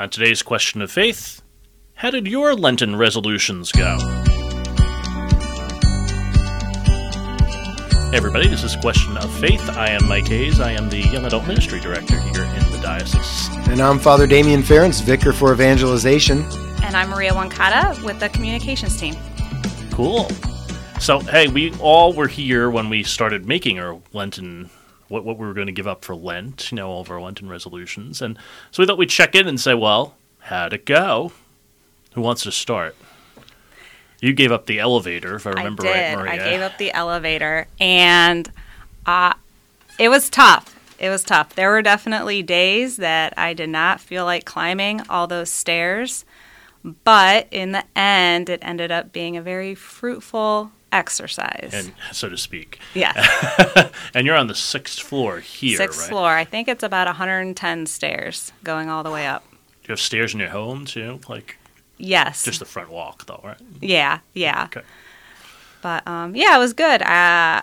On today's question of faith, how did your Lenten resolutions go? Hey everybody, this is Question of Faith. I am Mike Hayes. I am the Young Adult Ministry Director here in the diocese. And I'm Father Damien Ference, Vicar for Evangelization. And I'm Maria Wancata with the communications team. Cool. So, hey, we all were here when we started making our Lenten, what, what we were going to give up for Lent, you know, all of our Lenten resolutions. And so we thought we'd check in and say, well, how'd it go? Who wants to start? You gave up the elevator, if I remember I right. Maria. I gave up the elevator, and uh, it was tough. It was tough. There were definitely days that I did not feel like climbing all those stairs, but in the end, it ended up being a very fruitful exercise. and so to speak. yes, and you're on the sixth floor here, sixth right? floor. I think it's about 110 stairs going all the way up. Do you have stairs in your home too? Like Yes. just the front walk, though, right? yeah, yeah. Okay. But um, yeah, it was good. Uh,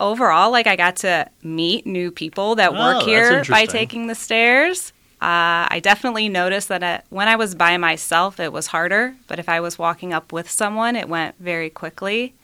overall, like I got to meet new people that Oh, work here by taking the stairs. Uh, I definitely noticed that when I was by myself, it was harder. But if I was walking up with someone, it went very quickly.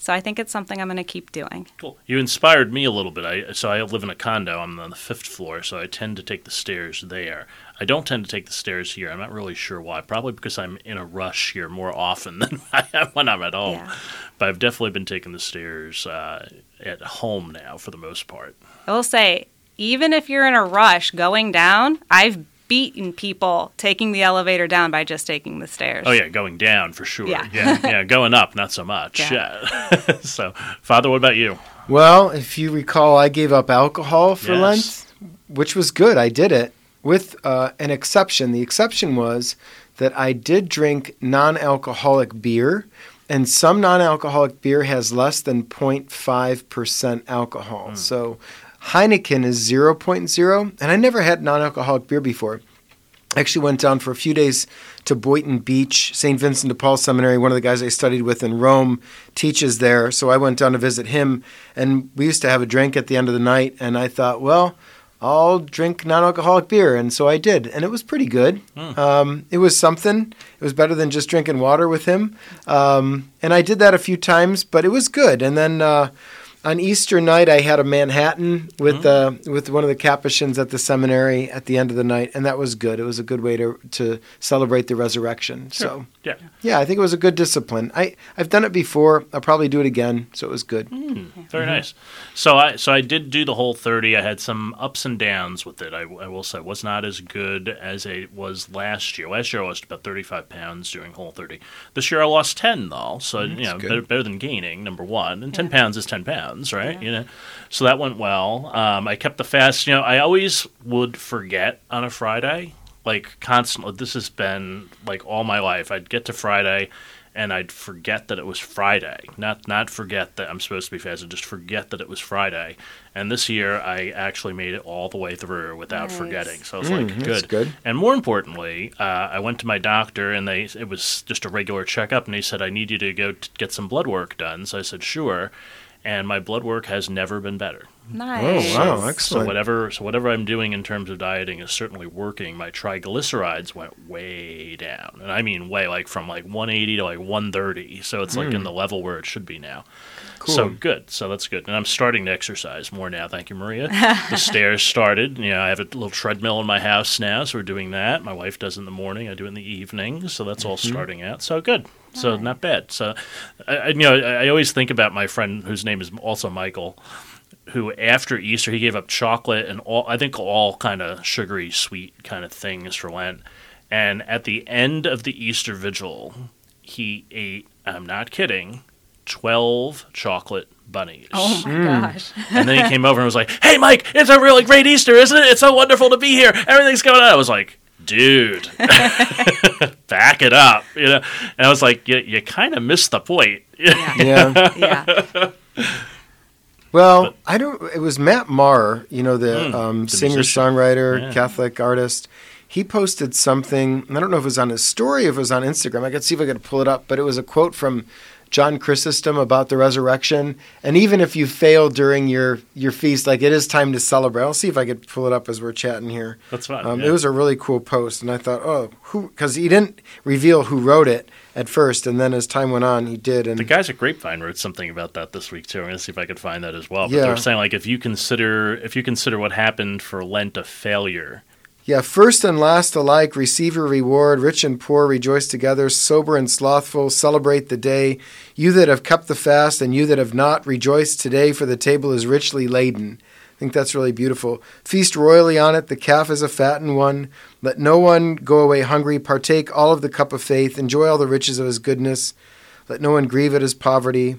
So I think it's something I'm going to keep doing. Cool. You inspired me a little bit. I so I live in a condo. I'm on the fifth floor, so I tend to take the stairs there. I don't tend to take the stairs here. I'm not really sure why. Probably because I'm in a rush here more often than I am when I'm at home. Yeah. But I've definitely been taking the stairs uh, at home now for the most part. I will say, even if you're in a rush going down, I've beaten people taking the elevator down by just taking the stairs. Oh yeah, going down for sure. Yeah. yeah, yeah, going up not so much. Yeah. Yeah. so, Father, what about you? Well, if you recall, I gave up alcohol for Yes. Lent, which was good. I did it with uh, an exception. The exception was that I did drink non alcoholic beer, and some non alcoholic beer has less than 0.5% alcohol. So Heineken is 0.0, and I never had non alcoholic beer before. I actually went down for a few days to Boynton Beach, St. Vincent de Paul Seminary. One of the guys I studied with in Rome teaches there. So I went down to visit him, and we used to have a drink at the end of the night. And I thought, well, I'll drink non alcoholic beer. And so I did, and it was pretty good. Um, it was something. It was better than just drinking water with him. Um, and I did that a few times, but it was good. And then. Uh, on Easter night, I had a Manhattan with mm. uh, with one of the Capuchins at the seminary at the end of the night, and that was good. It was a good way to to celebrate the resurrection. So Yeah. yeah, I think it was a good discipline. I I've done it before. I'll probably do it again. So it was good. Hmm. Very mm-hmm. nice. So I so I did do the whole thirty. I had some ups and downs with it. I, I will say it was not as good as it was last year. Last year I lost about thirty five pounds doing whole thirty. This year I lost ten though, so mm, you know better, better than gaining. Number one, and ten pounds is ten pounds, right? You know, so that went well. Um, I kept the fast. You know, I always would forget on a Friday, like constantly. This has been like all my life. I'd get to Friday and I'd forget that it was Friday. Not not forget that I'm supposed to be fasting, just forget that it was Friday. And this year I actually made it all the way through without Nice. forgetting. So I was Mm, like, that's good. good. And more importantly, uh, I went to my doctor and they it was just a regular checkup and he said I need you to go t- get some blood work done. So I said, "Sure." And my blood work has never been better. Nice. Oh wow, So excellent. whatever so whatever I'm doing in terms of dieting is certainly working. My triglycerides went way down, and I mean way, like from like 180 to like 130. So it's like in hmm. the level where it should be now. Cool. So good. So that's good. And I'm starting to exercise more now. Thank you, Maria. the stairs started. You know, I have a little treadmill in my house now, so we're doing that. My wife does it in the morning. I do it in the evening. So that's all mm-hmm. starting out. So good. So Nice. not bad. So, I, I, you know, I, I always think about my friend whose name is also Michael who after Easter he gave up chocolate and all I think all kind of sugary sweet kind of things for Lent. And at the end of the Easter vigil, he ate I'm not kidding, 12 chocolate bunnies. Oh my gosh. And then he came over and was like, "Hey Mike, it's a really great Easter, isn't it? It's so wonderful to be here. Everything's going on." I was like, "Dude, back it up." You know. And I was like, "You you kind of missed the point." Yeah. yeah. yeah. Well, I don't. It was Matt Maher, you know, the Mm, um, the singer musician. songwriter, Yeah. Catholic artist. He posted something. I don't know if it was on his story, if it was on Instagram. I could see if I could pull it up, but it was a quote from John Chrysostom about the resurrection. And even if you fail during your, your feast, like it is time to celebrate. I'll see if I could pull it up as we're chatting here. That's fine. Um, yeah. It was a really cool post, and I thought, oh, who? Because he didn't reveal who wrote it at first, and then as time went on, he did. And The guys at Grapevine wrote something about that this week too. I'm gonna see if I could find that as well. But Yeah. they're saying like if you consider if you consider what happened for Lent a failure, Yeah, first and last alike receive your reward. Rich and poor rejoice together. Sober and slothful celebrate the day. You that have kept the fast and you that have not, rejoice today, for the table is richly laden. I think that's really beautiful. Feast royally on it. The calf is a fattened one. Let no one go away hungry. Partake all of the cup of faith. Enjoy all the riches of his goodness. Let no one grieve at his poverty.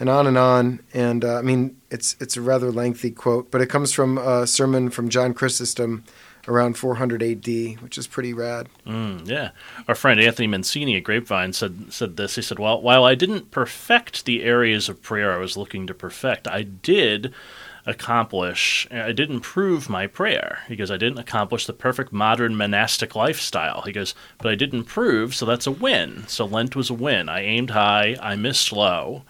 And on and on. And uh, I mean, it's it's a rather lengthy quote, but it comes from a sermon from John Chrysostom around 400 AD, which is pretty rad. Mm, yeah, our friend Anthony Mancini at Grapevine said said this. He said, "Well, while I didn't perfect the areas of prayer I was looking to perfect, I did." accomplish i did improve my prayer because i didn't accomplish the perfect modern monastic lifestyle he goes but i did improve so that's a win so lent was a win i aimed high i missed low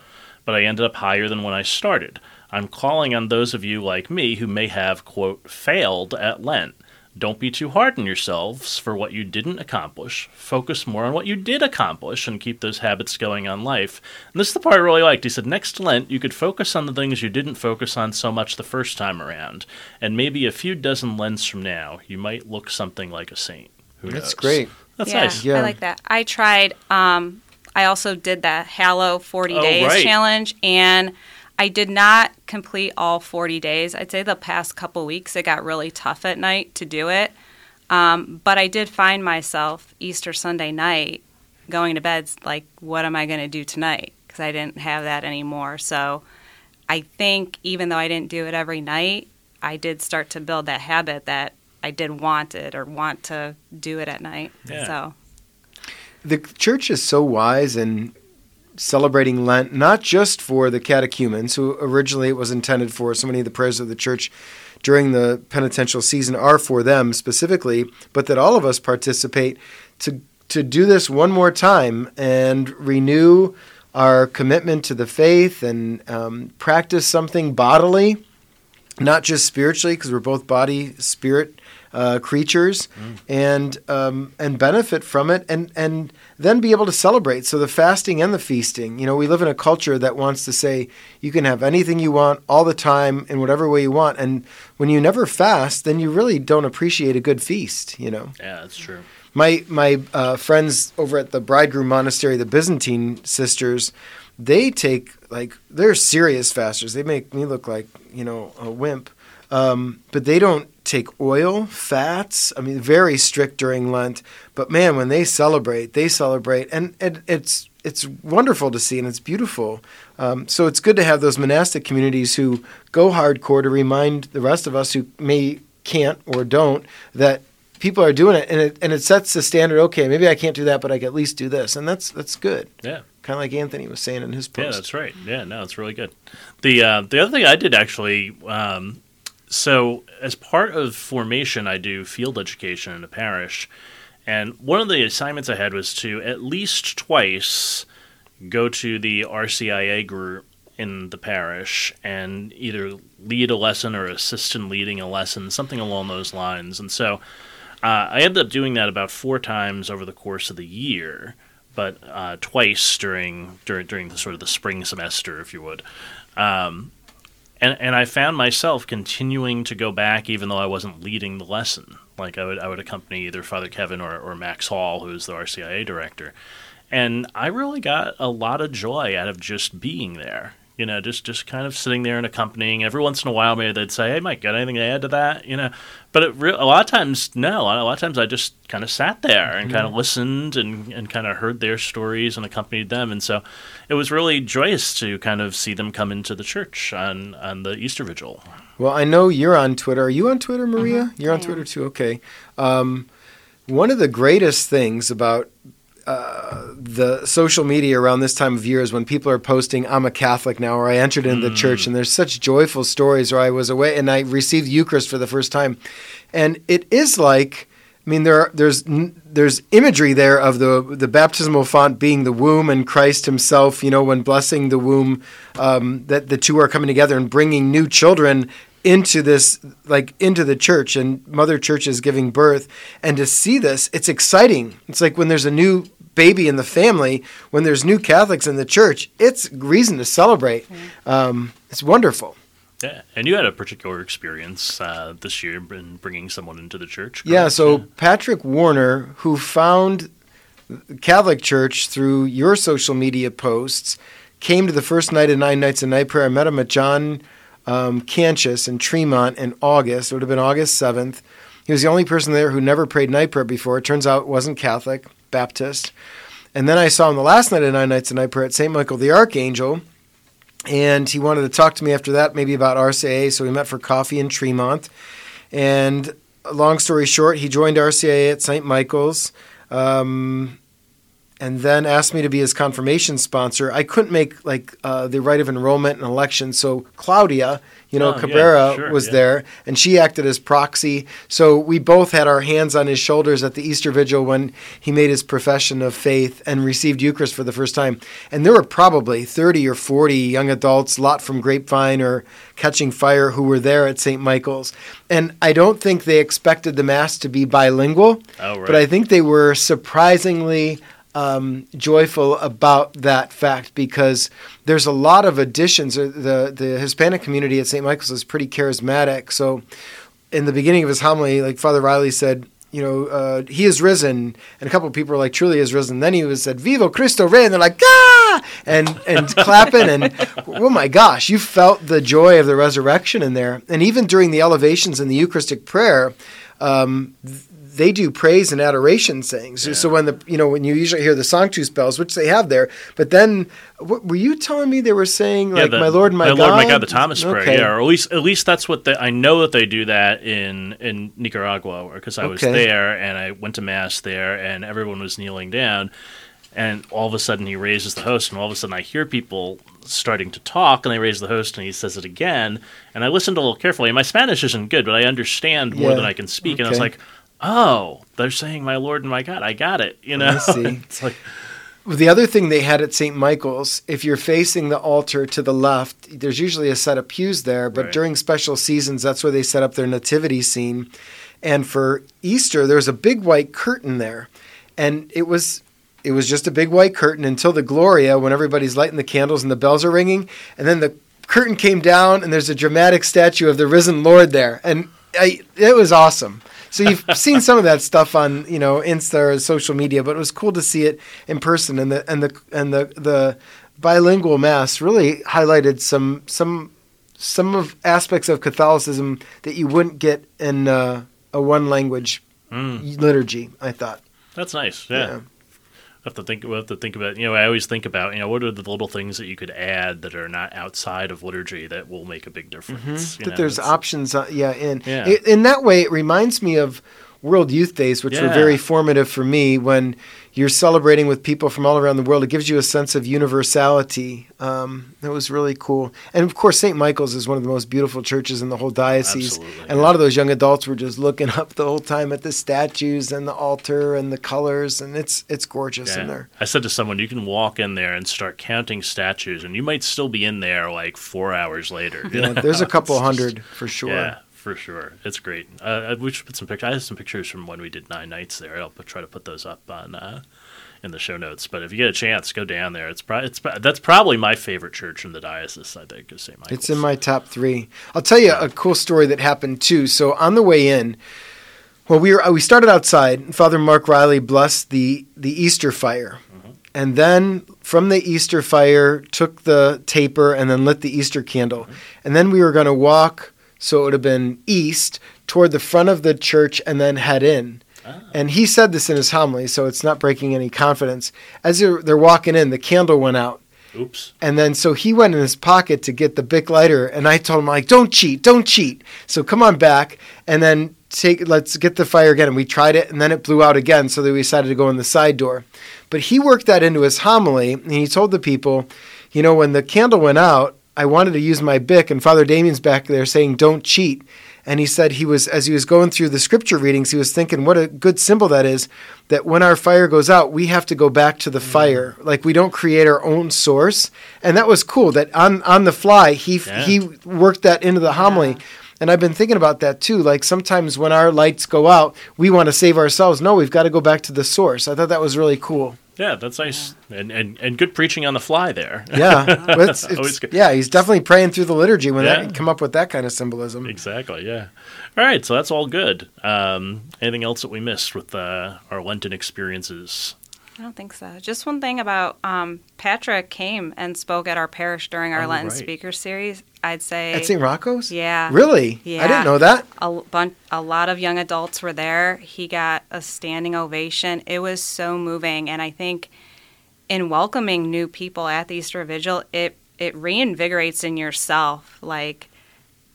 but i ended up higher than when i started i'm calling on those of you like me who may have quote failed at lent don't be too hard on yourselves for what you didn't accomplish. Focus more on what you did accomplish and keep those habits going on life. And this is the part I really liked. He said, Next Lent, you could focus on the things you didn't focus on so much the first time around. And maybe a few dozen Lents from now, you might look something like a saint. Who That's knows? great. That's yeah, nice. Yeah. I like that. I tried. Um, I also did the Hallow 40 Oh, days right. challenge, and I did not complete all 40 days. I'd say the past couple weeks it got really tough at night to do it. Um, but I did find myself Easter Sunday night going to bed like, what am I going to do tonight? Because I didn't have that anymore. So I think even though I didn't do it every night, I did start to build that habit that I did want it or want to do it at night. Yeah. So. The church is so wise in celebrating Lent, not just for the catechumens, who originally it was intended for. So many of the prayers of the church during the penitential season are for them specifically, but that all of us participate to to do this one more time and renew our commitment to the faith and um, practice something bodily, not just spiritually, because we're both body spirit uh, creatures, and um, and benefit from it, and and then be able to celebrate. So the fasting and the feasting. You know, we live in a culture that wants to say you can have anything you want all the time in whatever way you want, and when you never fast, then you really don't appreciate a good feast. You know. Yeah, that's true. My my uh, friends over at the Bridegroom Monastery, the Byzantine sisters, they take like they're serious fasters. They make me look like you know a wimp, um, but they don't take oil, fats. I mean, very strict during Lent. But man, when they celebrate, they celebrate, and, it's it's wonderful to see, and it's beautiful. Um, so it's good to have those monastic communities who go hardcore to remind the rest of us who may can't or don't that people are doing it, and it and it sets the standard. Okay, maybe I can't do that, but I can at least do this, and that's that's good. Yeah. Kind of like Anthony was saying in his post. Yeah, that's right. Yeah, no, it's really good. The uh, the other thing I did actually, um, so as part of formation, I do field education in a parish, and one of the assignments I had was to at least twice go to the RCIA group in the parish and either lead a lesson or assist in leading a lesson, something along those lines. And so uh, I ended up doing that about four times over the course of the year, but uh, twice during during during the sort of the spring semester, if you would. Um, and and I found myself continuing to go back, even though I wasn't leading the lesson. Like I would I would accompany either Father Kevin or, or Max Hall, who's the RCIA director, and I really got a lot of joy out of just being there. You know, just just kind of sitting there and accompanying. Every once in a while, maybe they'd say, "Hey, Mike, got anything to add to that?" You know, but it re- a lot of times, no. A lot of times, I just kind of sat there and kind of listened and, and kind of heard their stories and accompanied them. And so, it was really joyous to kind of see them come into the church on on the Easter Vigil. Well, I know you're on Twitter. Are you on Twitter, Maria? You're on Twitter too. Okay. Um, one of the greatest things about uh, the social media around this time of year is when people are posting, "I'm a Catholic now," or "I entered into the church," and there's such joyful stories. Or I was away and I received Eucharist for the first time, and it is like I mean, there are, there's there's imagery there of the the baptismal font being the womb and Christ Himself. You know, when blessing the womb, um, that the two are coming together and bringing new children into this like into the church and mother church is giving birth and to see this it's exciting it's like when there's a new baby in the family when there's new catholics in the church it's reason to celebrate um, it's wonderful Yeah, and you had a particular experience uh, this year in bringing someone into the church. Yeah, correct? so Patrick Warner, who found the Catholic Church through your social media posts, came to the first night of Nine Nights of Night Prayer. I met him at John um, Cantius in Tremont in August. It would have been August 7th. He was the only person there who never prayed night prayer before. It turns out wasn't Catholic, Baptist. And then I saw him the last night of Nine Nights of Night Prayer at St. Michael the Archangel. And he wanted to talk to me after that, maybe about RCIA. So we met for coffee in Tremont. And long story short, he joined RCIA at St. Michael's. Um, and then asked me to be his confirmation sponsor. I couldn't make like uh, the rite of enrollment and election, so Claudia, you know, Oh, yeah, Cabrera sure, was yeah. there, and she acted as proxy. So we both had our hands on his shoulders at the Easter Vigil when he made his profession of faith and received Eucharist for the first time. And there were probably thirty or forty young adults, a lot from Grapevine or Catching Fire, who were there at St. Michael's. And I don't think they expected the mass to be bilingual, Oh, right. but I think they were surprisingly um, joyful about that fact because there's a lot of additions. Uh, The the Hispanic community at St. Michael's is pretty charismatic. So, in the beginning of his homily, like Father Riley said, you know, uh, he is risen, and a couple of people were like, "Truly is risen." Then he was said, "Viva Cristo Rey," and they're like, "Ah!" and and clapping, and oh my gosh, you felt the joy of the resurrection in there. And even during the elevations in the Eucharistic prayer. Um, they do praise and adoration things. So- So when the you know when you usually hear the Sanctus bells, which they have there, but then what, were you telling me they were saying like the- my Lord and my, God? Lord, my God, the Thomas prayer, Okay. yeah, or at least at least that's what I know that they do that in in Nicaragua because I was there and I went to mass there and everyone was kneeling down, and all of a sudden he raises the host and all of a sudden I hear people starting to talk and they raise the host and he says it again and I listened a little carefully. and My Spanish isn't good, but I understand more Yeah. than I can speak, and I was like. Oh, they're saying my Lord and my God. I got it. You know, I see. it's like The other thing they had at St. Michael's, if you're facing the altar to the left, there's usually a set of pews there, but Right. during special seasons, that's where they set up their nativity scene. And for Easter, there was a big white curtain there. And it was it was just a big white curtain until the Gloria when everybody's lighting the candles and the bells are ringing, and then the curtain came down and there's a dramatic statue of the risen Lord there. And I, it was awesome. So you've seen some of that stuff on you know Insta or social media, but it was cool to see it in person. And the and the and the the bilingual mass really highlighted some some some of aspects of Catholicism that you wouldn't get in uh, a one language mm, liturgy. I thought. that's nice. yeah. Have to think. We'll have to think about. You know, I always think about. You know, what are the little things that you could add that are not outside of liturgy that will make a big difference? Mm-hmm. that know, there's options. Uh, yeah, in Yeah. i- in that way, it reminds me of World Youth Days, which were very formative for me. When you're celebrating with people from all around the world, it gives you a sense of universality. Um, that was really cool. And of course, St. Michael's is one of the most beautiful churches in the whole diocese. Absolutely, and a lot of those young adults were just looking up the whole time at the statues and the altar and the colors, and it's it's gorgeous in there. I said to someone, you can walk in there and start counting statues, and you might still be in there like four hours later. Yeah, know? there's a couple It's just- hundred for sure. Yeah, for sure. It's great. Uh, we should put some pictures. I have some pictures from when we did nine nights there. I'll put, try to put those up on uh, in the show notes. But if you get a chance, go down there. It's pro- it's that's probably my favorite church in the diocese. I think is St. Michael's. It's in my top three. I'll tell you a cool story that happened too. So on the way in, well, we were we started outside. and Father Mark Riley blessed the the Easter fire, and then from the Easter fire took the taper and then lit the Easter candle, and then we were going to walk. So it would have been east toward the front of the church and then head in. Ah. And he said this in his homily, so it's not breaking any confidence. As they're, they're walking in, the candle went out. Oops. And then so he went in his pocket to get the Bic lighter, and I told him like, "Don't cheat, don't cheat." So come on back, and then take let's get the fire again. And we tried it, and then it blew out again, so we decided to go in the side door. But he worked that into his homily, and he told the people, you know, when the candle went out, I wanted to use my Bic, and Father Damien's back there saying, "Don't cheat." And he said he was, as he was going through the scripture readings, he was thinking, what a good symbol that is. That when our fire goes out, we have to go back to the mm. fire. Like we don't create our own source. And that was cool. That on on the fly, he Yeah. he worked that into the homily. And I've been thinking about that too. Like sometimes when our lights go out, we want to save ourselves. No, we've got to go back to the source. I thought that was really cool. Yeah, that's nice, and, and and good preaching on the fly there. Yeah, But it's- it's- yeah. He's definitely praying through the liturgy when Yeah. that come up with that kind of symbolism. Exactly. Yeah. All right. So that's all good. Um, anything else that we missed with uh, our Lenten experiences? I don't think so. Just one thing about um, Patrick came and spoke at our parish during our Oh, Lenten right. speaker series. I'd say At St. Rocco's? Yeah. Really? Yeah, I didn't know that. a bunch, a lot of young adults were there. He got a standing ovation. It was so moving, and I think in welcoming new people at the Easter Vigil, it it reinvigorates in yourself, like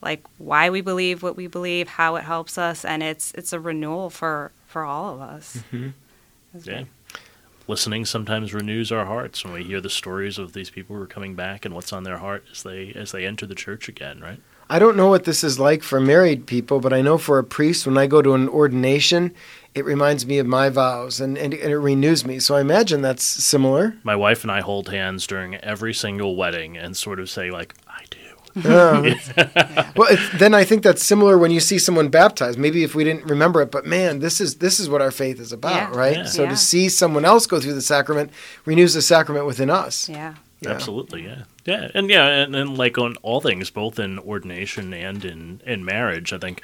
like why we believe what we believe, how it helps us, and it's it's a renewal for for all of us. Mm-hmm. It's Yeah. great. Listening sometimes renews our hearts when we hear the stories of these people who are coming back and what's on their heart as they as they enter the church again. Right. I don't know what this is like for married people, but I know for a priest, when I go to an ordination, it reminds me of my vows and, and, and it renews me. So I imagine that's similar. My wife and I hold hands during every single wedding and sort of say like. Oh. Yeah. well, it, then I think that's similar when you see someone baptized. Maybe if we didn't remember it, but man, this is this is what our faith is about, Yeah. right? Yeah. So Yeah. to see someone else go through the sacrament renews the sacrament within us. Yeah. Yeah. Absolutely, yeah, yeah, and yeah, and, and like on all things, both in ordination and in in marriage, I think,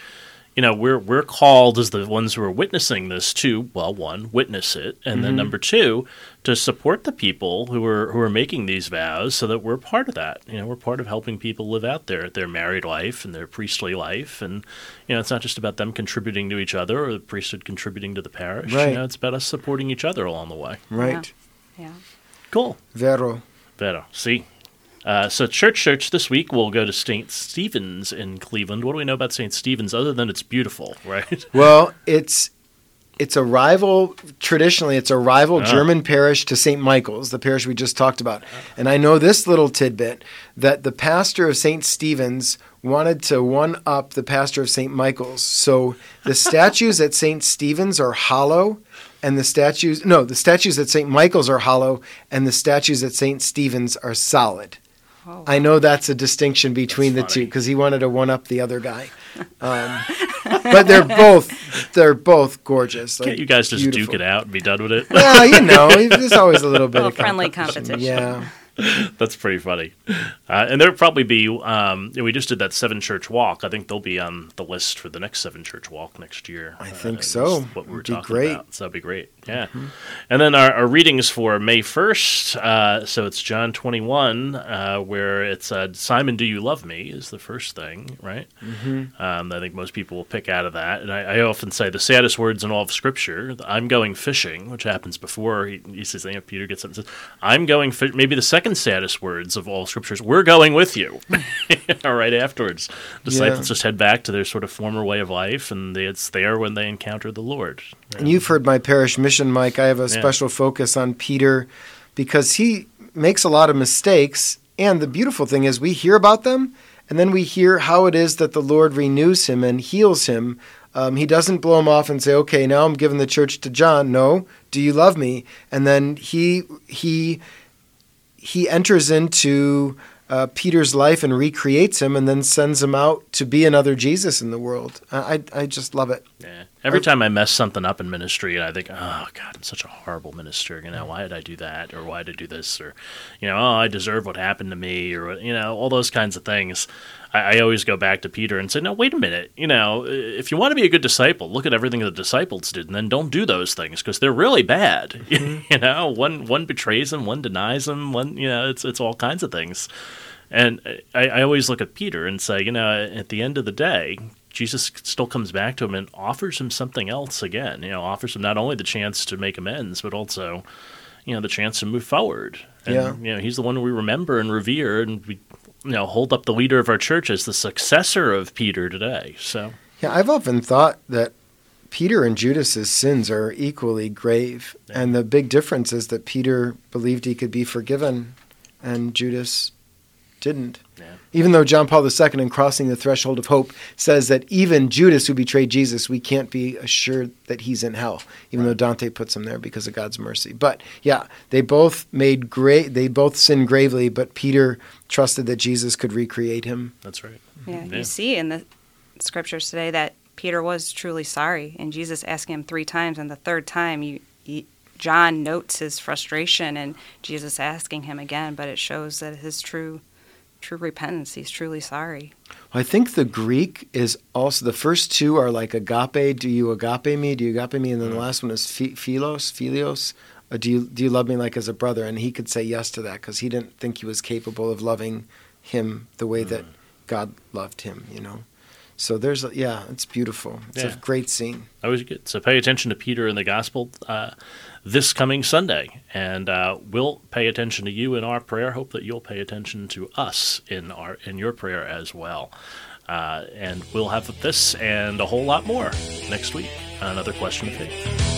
you know, we're we're called as the ones who are witnessing this to, well, one, witness it, and then mm-hmm. number two, to support the people who are who are making these vows, so that we're part of that. You know, we're part of helping people live out their their married life and their priestly life, and you know, it's not just about them contributing to each other or the priesthood contributing to the parish. Right. You know, it's about us supporting each other along the way. Right. Yeah. Cool. Vero. Vero. See. Uh, so church church this week we'll go to St. Stephen's in Cleveland. What do we know about St. Stephen's other than it's beautiful, right? Well, it's it's a rival traditionally it's a rival Ah. German parish to St. Michael's, the parish we just talked about. And I know this little tidbit that the pastor of St. Stephen's wanted to one up the pastor of St. Michael's. So the statues at St. Stephen's are hollow and the statues no, the statues at St. Michael's are hollow and the statues at St. Stephen's are solid. Oh, I know that's a distinction between the That's two because he wanted to one up the other guy. Um, but they're both they're both gorgeous. Can't you guys just duke it out and be done with it? Well, you know, there's always a little bit little of friendly competition. competition. Yeah, That's pretty funny. Uh, and there'll probably be. Um, we just did that seven church walk. I think they'll be on the list for the next seven church walk next year. I think is so. What we were be talking great. about. So that'd be great. Yeah. And then our, our readings for May first. Uh, so it's John twenty one, uh, where it's uh, Simon, do you love me? Is the first thing, right? Mm-hmm. Um, I think most people will pick out of that. And I, I often say the saddest words in all of Scripture, I'm going fishing, which happens before he, he says, you know, Peter gets up and says, I'm going fishing. Maybe the second saddest words of all Scriptures, we're going with you. all right, afterwards. Disciples Yeah. just head back to their sort of former way of life, and it's there when they encounter the Lord. and you've heard my parish mission, Mike. I have a special focus on Peter because he makes a lot of mistakes. And the beautiful thing is, we hear about them, and then we hear how it is that the Lord renews him and heals him. Um, he doesn't blow him off and say, "Okay, now I'm giving the church to John." No, do you love me? And then he he he enters into uh, Peter's life and recreates him, and then sends him out to be another Jesus in the world. I I, just love it. Yeah. Every time I mess something up in ministry, I think, oh God, I'm such a horrible minister. You know, why did I do that, or why did I do this, or you know, oh, I deserve what happened to me, or you know, all those kinds of things. I, I always go back to Peter and say, no, wait a minute. You know, if you want to be a good disciple, look at everything the disciples did, and then don't do those things because they're really bad. Mm-hmm. you know, one one betrays him, one denies him, one you know, it's it's all kinds of things. And I, I always look at Peter and say, you know, at the end of the day, Jesus still comes back to him and offers him something else again. You know, offers him not only the chance to make amends, but also, you know, the chance to move forward. And, Yeah. You know, he's the one we remember and revere, and we, you know, hold up the leader of our church as the successor of Peter today. So, Yeah, I've often thought that Peter and Judas's sins are equally grave, and the big difference is that Peter believed he could be forgiven, and Judas didn't. Yeah. Even though John Paul II, in Crossing the Threshold of Hope, says that even Judas, who betrayed Jesus, we can't be assured that he's in hell, even though Dante puts him there because of God's mercy. But yeah, they both made great, they both sinned gravely, but Peter trusted that Jesus could recreate him. That's right. Yeah, Yeah. you see in the scriptures today that Peter was truly sorry, and Jesus asked him three times, and the third time, you, you, John notes his frustration, and Jesus asking him again, but it shows that his true, true repentance. He's truly sorry. I think the Greek is also the first two are like agape. Do you agape me? Do you agape me? And then the last one is phi- philos, philios. Uh, do you do you love me like as a brother? And he could say yes to that because he didn't think he was capable of loving him the way that God loved him. You know. So there's a, yeah, it's beautiful. It's Yeah. a great scene. Always good. So pay attention to Peter in the Gospel uh, this coming Sunday, and uh, we'll pay attention to you in our prayer. Hope that you'll pay attention to us in our in your prayer as well. Uh, and we'll have this and a whole lot more next week on another question of faith.